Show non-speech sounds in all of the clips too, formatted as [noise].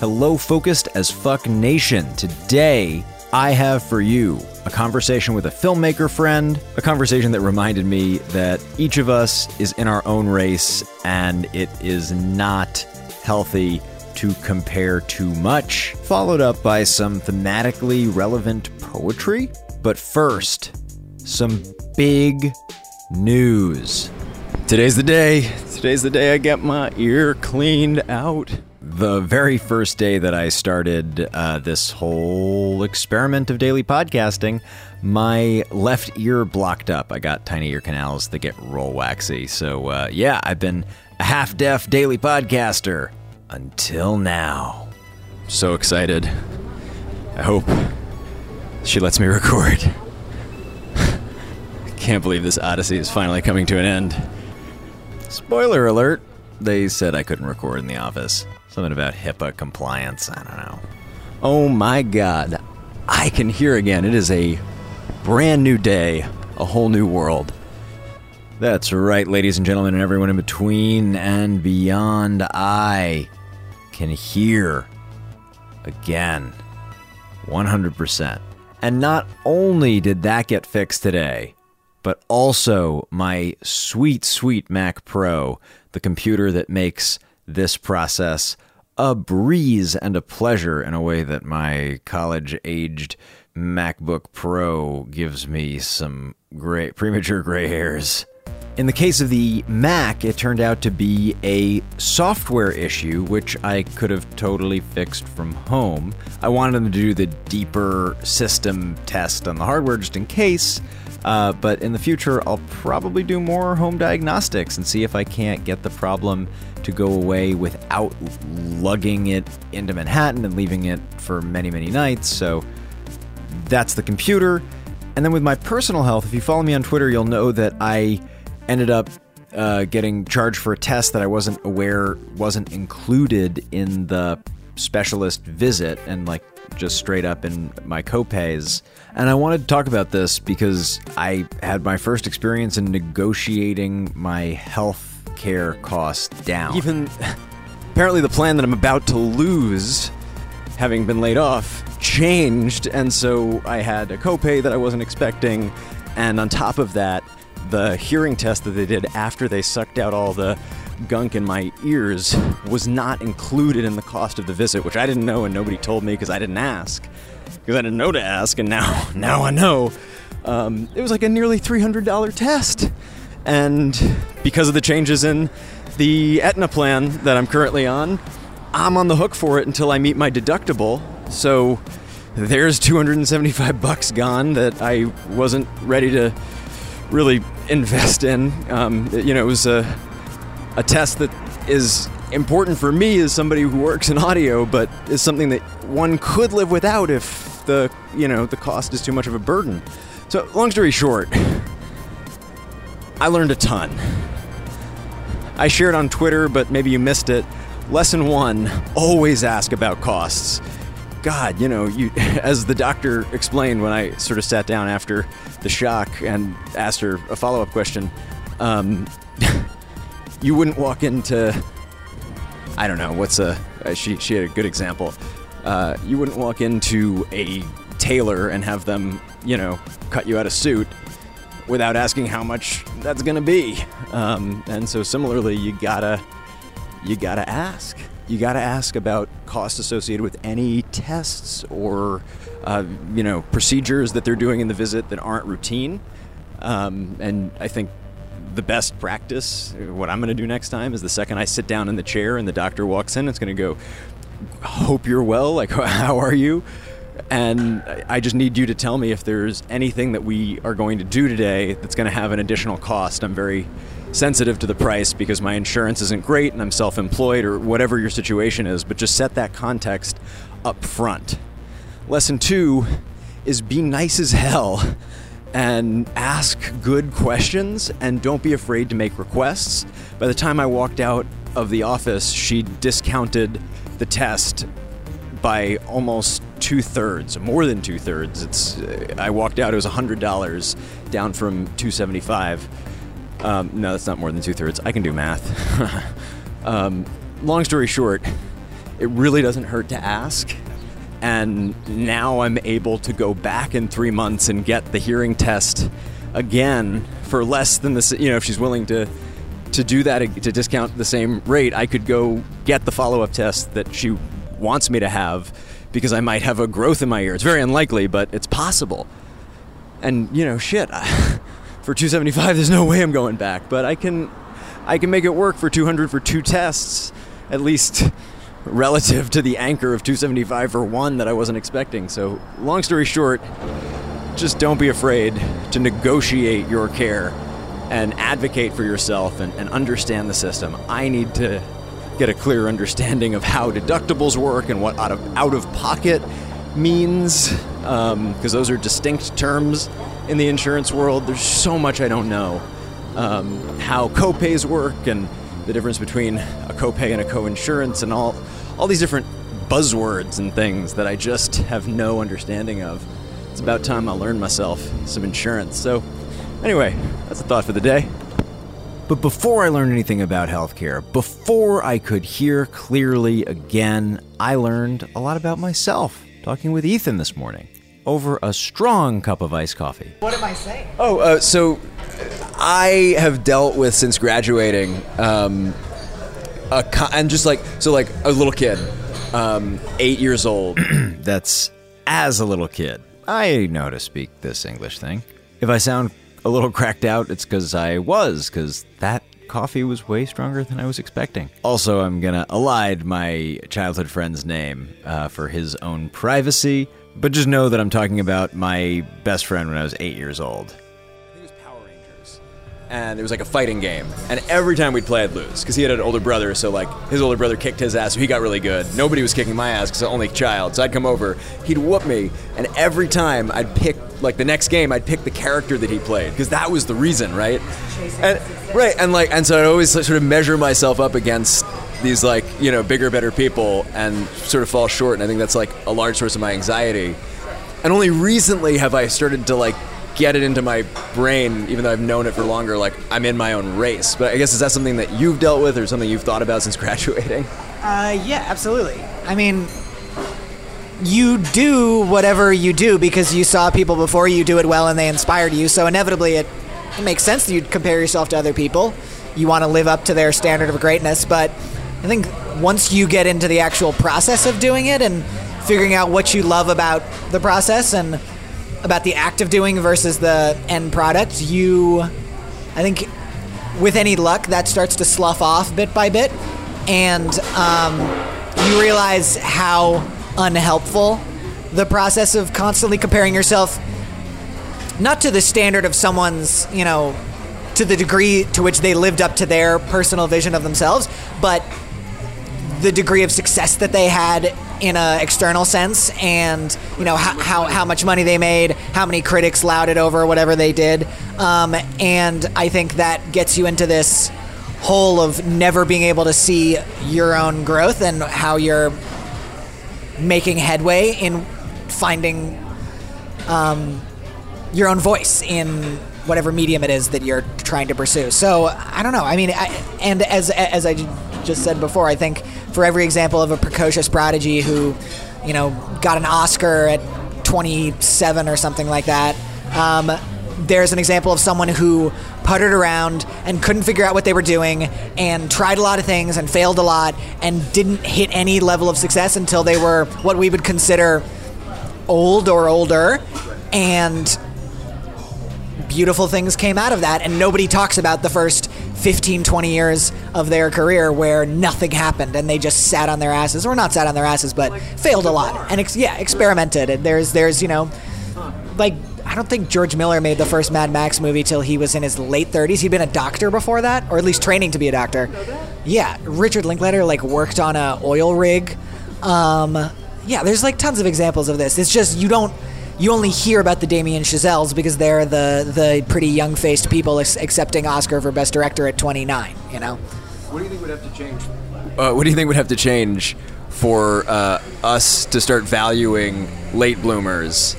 Hello, focused as fuck nation. Today, I have for you a conversation with a filmmaker friend, a conversation that reminded me that each of us is in our own race and it is not healthy to compare too much, followed up by some thematically relevant poetry. But first, some big news. Today's the day. Today's the day I get my ear cleaned out. The very first day that I started uh, this whole experiment of daily podcasting, my left ear blocked up. I got tiny ear canals that get roll waxy. So, uh, yeah, I've been a half deaf daily podcaster until now. So excited. I hope she lets me record. [laughs] Can't believe this odyssey is finally coming to an end. Spoiler alert, they said I couldn't record in the office. Something about HIPAA compliance, I don't know. Oh my god, I can hear again. It is a brand new day, a whole new world. That's right, ladies and gentlemen, and everyone in between and beyond. I can hear again. 100%. And not only did that get fixed today, but also my sweet, sweet Mac Pro, the computer that makes this process a breeze and a pleasure in a way that my college aged MacBook Pro gives me some gray, premature gray hairs. In the case of the Mac, it turned out to be a software issue, which I could have totally fixed from home. I wanted them to do the deeper system test on the hardware just in case, uh, but in the future, I'll probably do more home diagnostics and see if I can't get the problem to go away without lugging it into Manhattan and leaving it for many, many nights. So that's the computer. And then with my personal health, if you follow me on Twitter, you'll know that I ended up uh, getting charged for a test that I wasn't aware wasn't included in the specialist visit and like just straight up in my copays. And I wanted to talk about this because I had my first experience in negotiating my health care costs down. Even [laughs] apparently, the plan that I'm about to lose, having been laid off, changed. And so I had a copay that I wasn't expecting. And on top of that, the hearing test that they did after they sucked out all the gunk in my ears was not included in the cost of the visit, which I didn't know and nobody told me because I didn't ask. Because I didn't know to ask, and now [laughs] now I know. Um, it was like a nearly $300 test. And because of the changes in the Aetna plan that I'm currently on, I'm on the hook for it until I meet my deductible. So there's 275 bucks gone that I wasn't ready to really invest in. Um, you know, it was a, a test that is important for me as somebody who works in audio, but is something that one could live without if the you know the cost is too much of a burden. So, long story short, I learned a ton. I shared on Twitter, but maybe you missed it. Lesson one: always ask about costs. God, you know, you [laughs] as the doctor explained when I sort of sat down after the shock and asked her a follow up question. Um, you wouldn't walk into, I don't know, what's a, uh, she, she had a good example. Uh, you wouldn't walk into a tailor and have them, you know, cut you out a suit without asking how much that's to be. Um, and so similarly, you gotta, you gotta ask. You gotta ask about costs associated with any tests or uh, you know, procedures that they're doing in the visit that aren't routine. Um, and I think the best practice, what I'm going to do next time, is the second I sit down in the chair and the doctor walks in, it's going to go, "Hope you're well. Like, [laughs] how are you?" And I just need you to tell me if there's anything that we are going to do today that's going to have an additional cost. I'm very sensitive to the price because my insurance isn't great and I'm self employed or whatever your situation is, but just set that context up front. Lesson two is be nice as hell and ask good questions and don't be afraid to make requests. By the time I walked out of the office, she discounted the test by almost two thirds, more than two thirds. It's I walked out; it was hundred dollars, down from two seventy five. Um, no, that's not more than two thirds. I can do math. [laughs] um, long story short, it really doesn't hurt to ask. And now I'm able to go back in three months and get the hearing test again for less than the you know if she's willing to to do that to discount the same rate, I could go get the follow up test that she wants me to have because I might have a growth in my ear. It's very unlikely, but it's possible. And you know, shit, [laughs] for 275, there's no way I'm going back. But I can, I can make it work for 200 for two tests, at least relative to the anchor of 275 for one that I wasn't expecting. So, long story short, just don't be afraid to negotiate your care and advocate for yourself and, and understand the system. I need to get a clear understanding of how deductibles work and what out of out of pocket means, because um, those are distinct terms in the insurance world. There's so much I don't know. Um, how copays work and the difference between a copay and a co-insurance and all all these different buzzwords and things that I just have no understanding of. It's about time I learned myself some insurance. So, anyway, that's a thought for the day. But before I learned anything about healthcare, before I could hear clearly again, I learned a lot about myself talking with Ethan this morning over a strong cup of iced coffee. What am I saying? Oh, uh, so I have dealt with since graduating, um, a con- and just like so, like a little kid, um, eight years old. [clears throat] That's as a little kid. I know how to speak this English thing. If I sound a little cracked out, it's because I was, because that coffee was way stronger than I was expecting. Also, I'm gonna elide my childhood friend's name uh, for his own privacy, but just know that I'm talking about my best friend when I was eight years old and it was like a fighting game. And every time we'd play, I'd lose because he had an older brother. So like his older brother kicked his ass, so he got really good. Nobody was kicking my ass because I'm only child. So I'd come over, he'd whoop me, and every time I'd pick like the next game, I'd pick the character that he played because that was the reason, right? And, right, and like, and so I'd always sort of measure myself up against these like you know bigger, better people, and sort of fall short. And I think that's like a large source of my anxiety. And only recently have I started to like get it into my brain, even though I've known it for longer, like I'm in my own race. But I guess is that something that you've dealt with or something you've thought about since [laughs] graduating? Uh, yeah, absolutely. I mean, you do whatever you do because you saw people before you do it well and they inspired you. So inevitably, it, it makes sense that you'd compare yourself to other people. You want to live up to their standard of greatness. But I think once you get into the actual process of doing it and figuring out what you love about the process and about the act of doing versus the end product, you, I think, with any luck, that starts to slough off bit by bit, and um, you realize how unhelpful the process of constantly comparing yourself, not to the standard of someone's, you know, to the degree to which they lived up to their personal vision of themselves, but the degree of success that they had in an external sense and you know how, how, how, much money they made how many critics lauded over whatever they did. Um, and i think that gets you into this hole of never being able to see your own growth and how you're making headway in finding um, your own voice in whatever medium it is that you're trying to pursue. So i don't know. I mean I, and as as i just said before i think for every example of a precocious prodigy who, you know, got an Oscar at 27 or something like that. Um, there's an example of someone who puttered around and couldn't figure out what they were doing and tried a lot of things and failed a lot and didn't hit any level of success until they were what we would consider old or older. And beautiful things came out of that. And nobody talks about the first 15, 20 years of their career where nothing happened and they just sat on their asses, or not sat on their asses, but failed a lot and ex- yeah, experimented. And there's there's you know, like I don't think George Miller made the first Mad Max movie till he was in his late 30s. He'd been a doctor before that, or at least training to be a doctor. Yeah, Richard Linklater like worked on a oil rig. Um, yeah, there's like tons of examples of this. It's just you don't you only hear about the Damien Chazelles because they're the the pretty young faced people accepting Oscar for Best Director at 29. You know. What do you think would have to change? Uh, what do you think would have to change for uh, us to start valuing late bloomers?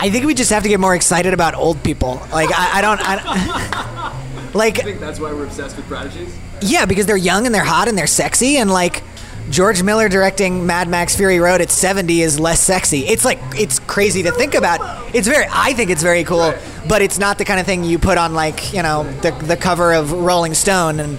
I think we just have to get more excited about old people. Like I, I don't. I, [laughs] Like, I think that's why we're obsessed with prodigies. yeah, because they're young and they're hot and they're sexy and like George Miller directing Mad Max Fury Road at 70 is less sexy. It's like it's crazy to think about. It's very I think it's very cool, but it's not the kind of thing you put on like, you know, the the cover of Rolling Stone and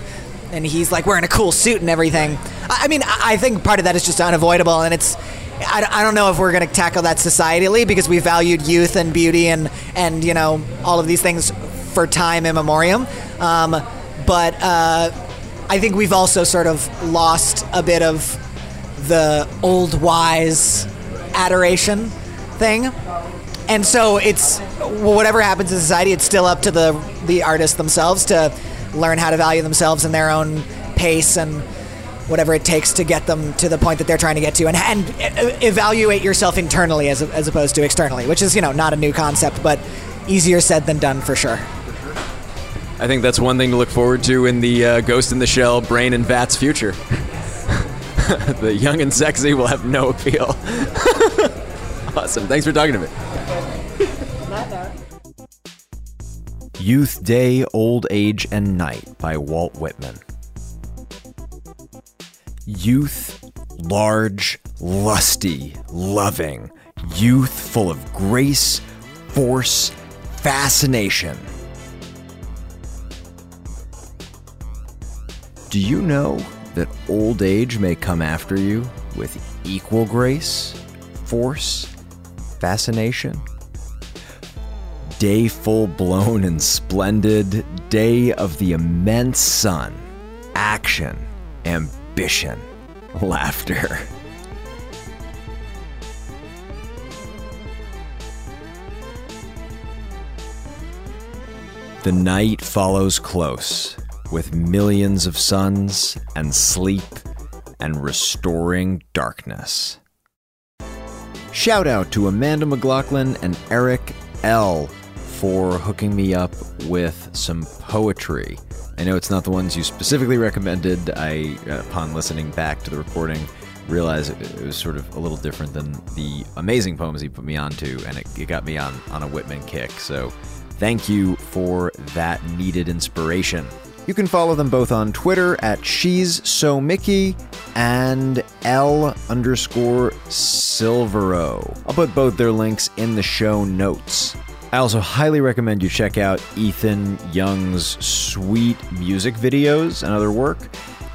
and he's like wearing a cool suit and everything. I I mean, I I think part of that is just unavoidable and it's I, I don't know if we're going to tackle that societally because we valued youth and beauty and and you know all of these things for time immemorial. Um, but uh, I think we've also sort of lost a bit of the old wise adoration thing. And so it's whatever happens in society, it's still up to the the artists themselves to learn how to value themselves in their own pace and whatever it takes to get them to the point that they're trying to get to, and and e- evaluate yourself internally as as opposed to externally, which is you know not a new concept, but easier said than done for sure. I think that's one thing to look forward to in the uh, Ghost in the Shell, Brain and Vats future. [laughs] the young and sexy will have no appeal. [laughs] awesome. Thanks for talking to me. Youth Day, Old Age, and Night by Walt Whitman. Youth, large, lusty, loving. Youth full of grace, force, fascination. Do you know that old age may come after you with equal grace, force, fascination? day full blown and splendid, day of the immense sun, action, ambition, [laughs] laughter. The night follows close, with millions of suns and sleep and restoring darkness. Shout out to Amanda McLaughlin and Eric L for hooking me up with some poetry. I know it's not the ones you specifically recommended. I, uh, upon listening back to the recording, realized it, was sort of a little different than the amazing poems he put me onto, and it, it got me on, on a Whitman kick. So thank you for that needed inspiration. You can follow them both on Twitter at She's So Mickey and El underscore Silvero. I'll put both their links in the show notes. I also highly recommend you check out Ethan Young's sweet music videos and other work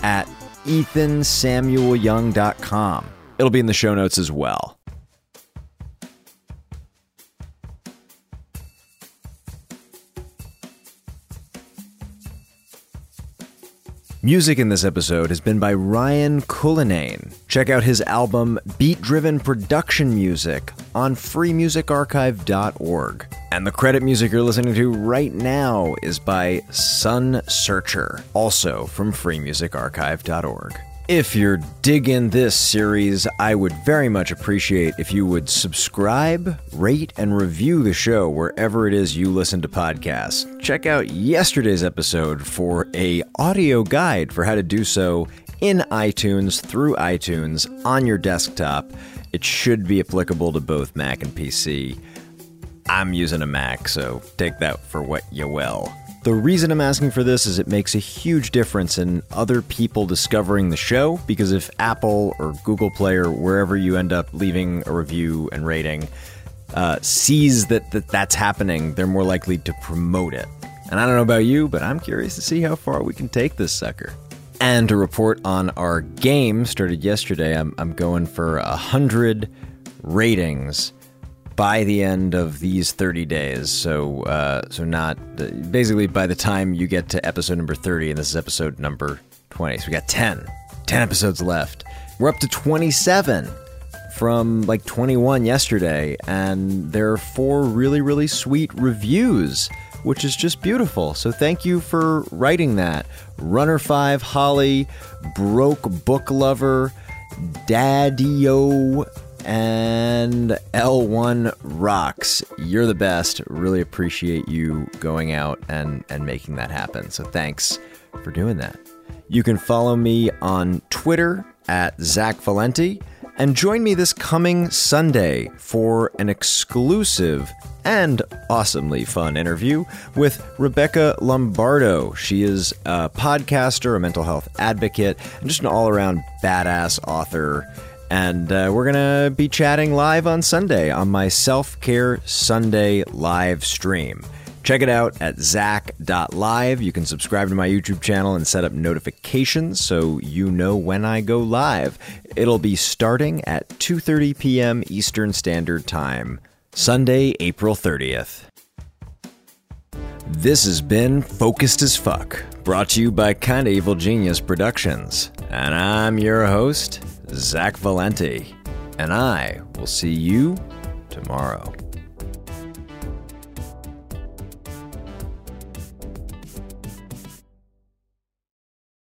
at ethansamuelyoung.com. It'll be in the show notes as well. Music in this episode has been by Ryan Cullinane. Check out his album Beat Driven Production Music on freemusicarchive.org. And the credit music you're listening to right now is by Sun Searcher, also from freemusicarchive.org. If you're digging this series, I would very much appreciate if you would subscribe, rate, and review the show wherever it is you listen to podcasts. Check out yesterday's episode for a audio guide for how to do so in iTunes through iTunes on your desktop. It should be applicable to both Mac and PC. I'm using a Mac, so take that for what you will. The reason I'm asking for this is it makes a huge difference in other people discovering the show because if Apple or Google Play or wherever you end up leaving a review and rating uh, sees that, that that's happening, they're more likely to promote it. And I don't know about you, but I'm curious to see how far we can take this sucker. And to report on our game started yesterday, I'm, I'm going for a hundred ratings by the end of these 30 days. So, uh, so not basically by the time you get to episode number 30, and this is episode number 20. So we got 10, 10 episodes left. We're up to 27 from like 21 yesterday, and there are four really, really sweet reviews. Which is just beautiful. So thank you for writing that. Runner5, Holly, Broke Book Lover, Daddio, and L1 rocks. You're the best. Really appreciate you going out and, and making that happen. So thanks for doing that. You can follow me on Twitter at Zach Valenti And join me this coming Sunday for an exclusive and awesomely fun interview with Rebecca Lombardo. She is a podcaster, a mental health advocate, and just an all around badass author. And uh, we're going to be chatting live on Sunday on my Self Care Sunday live stream. Check it out at zach.live. You can subscribe to my YouTube channel and set up notifications so you know when I go live. It'll be starting at 2:30 p.m. Eastern Standard Time, Sunday, April 30th. This has been Focused as Fuck, brought to you by Kinda Evil Genius Productions. And I'm your host, Zach Valenti. And I will see you tomorrow.